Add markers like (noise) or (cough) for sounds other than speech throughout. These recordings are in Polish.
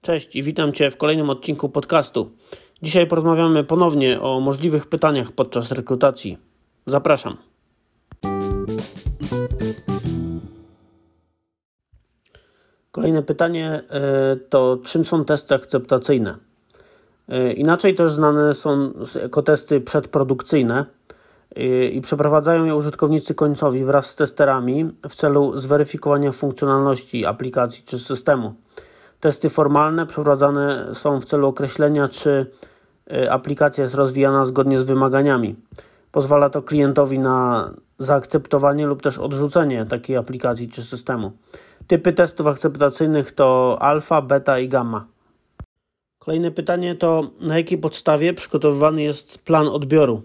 Cześć i witam Cię w kolejnym odcinku podcastu. Dzisiaj porozmawiamy ponownie o możliwych pytaniach podczas rekrutacji. Zapraszam. Kolejne pytanie e, to czym są testy akceptacyjne? E, inaczej też znane są jako testy przedprodukcyjne i przeprowadzają je użytkownicy końcowi wraz z testerami w celu zweryfikowania funkcjonalności aplikacji czy systemu. Testy formalne przeprowadzane są w celu określenia, czy aplikacja jest rozwijana zgodnie z wymaganiami. Pozwala to klientowi na zaakceptowanie lub też odrzucenie takiej aplikacji czy systemu. Typy testów akceptacyjnych to alfa, beta i gamma. Kolejne pytanie to na jakiej podstawie przygotowywany jest plan odbioru?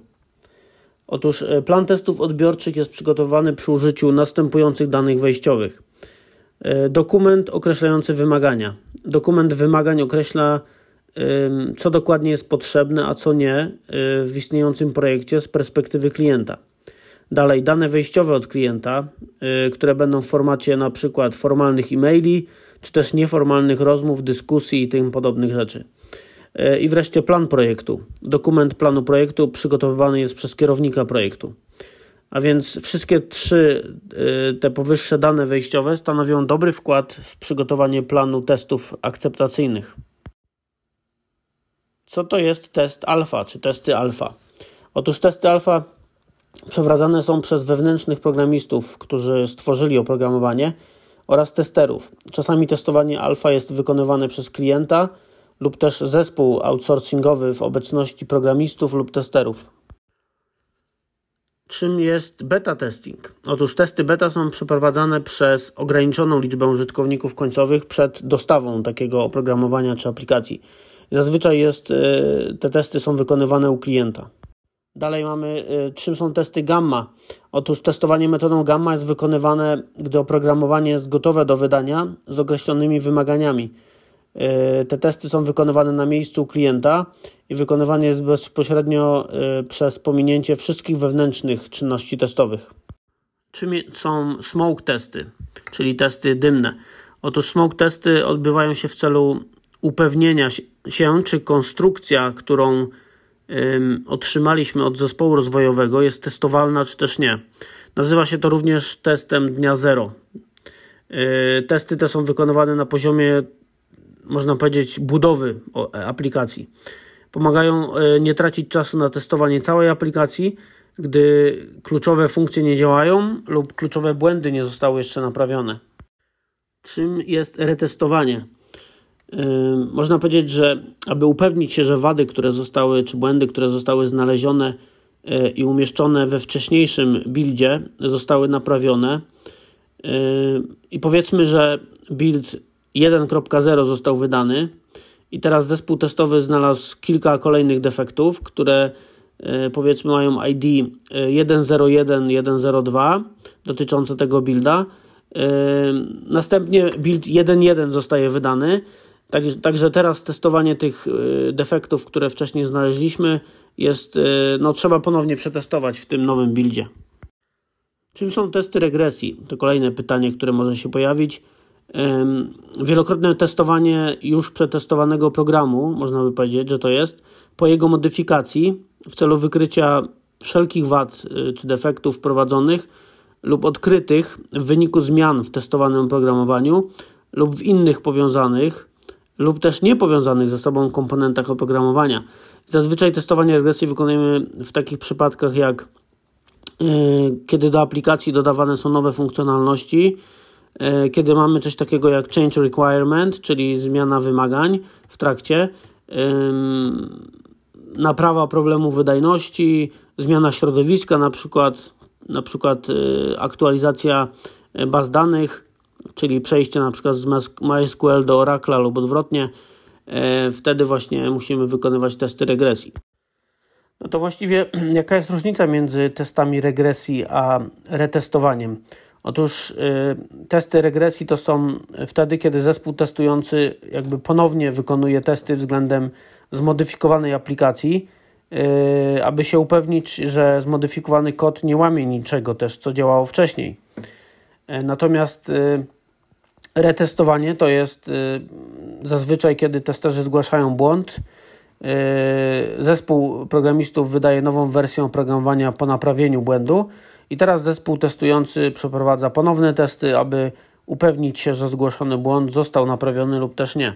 Otóż e, plan testów odbiorczych jest przygotowany przy użyciu następujących danych wejściowych. E, dokument określający wymagania. Dokument wymagań określa, co dokładnie jest potrzebne, a co nie e, w istniejącym projekcie z perspektywy klienta. Dalej, dane wejściowe od klienta, które będą w formacie na przykład formalnych e-maili, czy też nieformalnych rozmów, dyskusji i tym podobnych rzeczy. Y, I wreszcie plan projektu. Dokument planu projektu przygotowywany jest przez kierownika projektu. A więc wszystkie trzy y, te powyższe dane wejściowe stanowią dobry wkład w przygotowanie planu testów akceptacyjnych. Co to jest test alfa czy testy alfa? Otóż testy alfa przeprowadzane są przez wewnętrznych programistów, którzy stworzyli oprogramowanie oraz testerów. Czasami testowanie alfa jest wykonywane przez klienta lub też zespół outsourcingowy w obecności programistów lub testerów. Czym jest beta testing? Otóż testy beta są przeprowadzane przez ograniczoną liczbę użytkowników końcowych przed dostawą takiego oprogramowania czy aplikacji. Zazwyczaj jest, e, te testy są wykonywane u klienta. Dalej mamy, y, czym są testy gamma. Otóż testowanie metodą gamma jest wykonywane, gdy oprogramowanie jest gotowe do wydania z określonymi wymaganiami. Y, te testy są wykonywane na miejscu klienta i wykonywane jest bezpośrednio y, przez pominięcie wszystkich wewnętrznych czynności testowych. Czym są smoke testy, czyli testy dymne? Otóż smoke testy odbywają się w celu upewnienia się, czy konstrukcja, którą otrzymaliśmy od zespołu rozwojowego jest testowalna czy też nie. Nazywa się to również testem dnia zero. E, testy te są wykonywane na poziomie, można powiedzieć, budowy aplikacji. Pomagają e, nie tracić czasu na testowanie całej aplikacji, gdy kluczowe funkcje nie działają lub kluczowe błędy nie zostały jeszcze naprawione. Czym jest retestowanie? Można powiedzieć, że aby upewnić się, że wady, które zostały, czy błędy, które zostały znalezione e, i umieszczone we wcześniejszym buildzie, zostały naprawione. I powiedzmy, że build 1.0 został wydany, i teraz zespół testowy znalazł kilka kolejnych defektów, które e, powiedzmy mają ID 101, 102 dotyczące tego builda. Następnie build 1.1 zostaje wydany Także teraz testowanie tych y, defektów, które wcześniej znaleźliśmy, jest, no trzeba ponownie przetestować w tym nowym buildzie. Czym są testy regresji? To kolejne pytanie, które może się pojawić. Wielokrotne testowanie już przetestowanego programu, można by powiedzieć, że to jest, po jego modyfikacji w celu wykrycia wszelkich wad y, czy defektów wprowadzonych lub odkrytych w wyniku zmian w testowanym oprogramowaniu lub w innych powiązanych lub też niepowiązanych ze sobą komponentach oprogramowania. Zazwyczaj testowanie regresji wykonujemy w takich przypadkach jak yy, kiedy do aplikacji dodawane są nowe funkcjonalności, kiedy mamy coś takiego jak change requirement, czyli zmiana wymagań w trakcie, naprawa problemu wydajności, zmiana środowiska, na przykład, na przykład aktualizacja baz danych, czyli przejście na przykład z MySQL do Oracle lub odwrotnie, e, wtedy właśnie musimy wykonywać testy regresji. No to właściwie (clears throat) jaka jest różnica między testami regresji a retestowaniem? Otóż e, testy regresji to są wtedy, kiedy zespół testujący jakby ponownie wykonuje testy względem zmodyfikowanej aplikacji aby się upewnić, że zmodyfikowany kod nie łamie niczego też, co działało wcześniej. Natomiast retestowanie to jest zazwyczaj, kiedy testerzy zgłaszają błąd, zespół programistów wydaje nową wersję oprogramowania po naprawieniu błędu i teraz zespół testujący przeprowadza ponowne testy, aby upewnić się, że zgłoszony błąd został naprawiony lub też nie.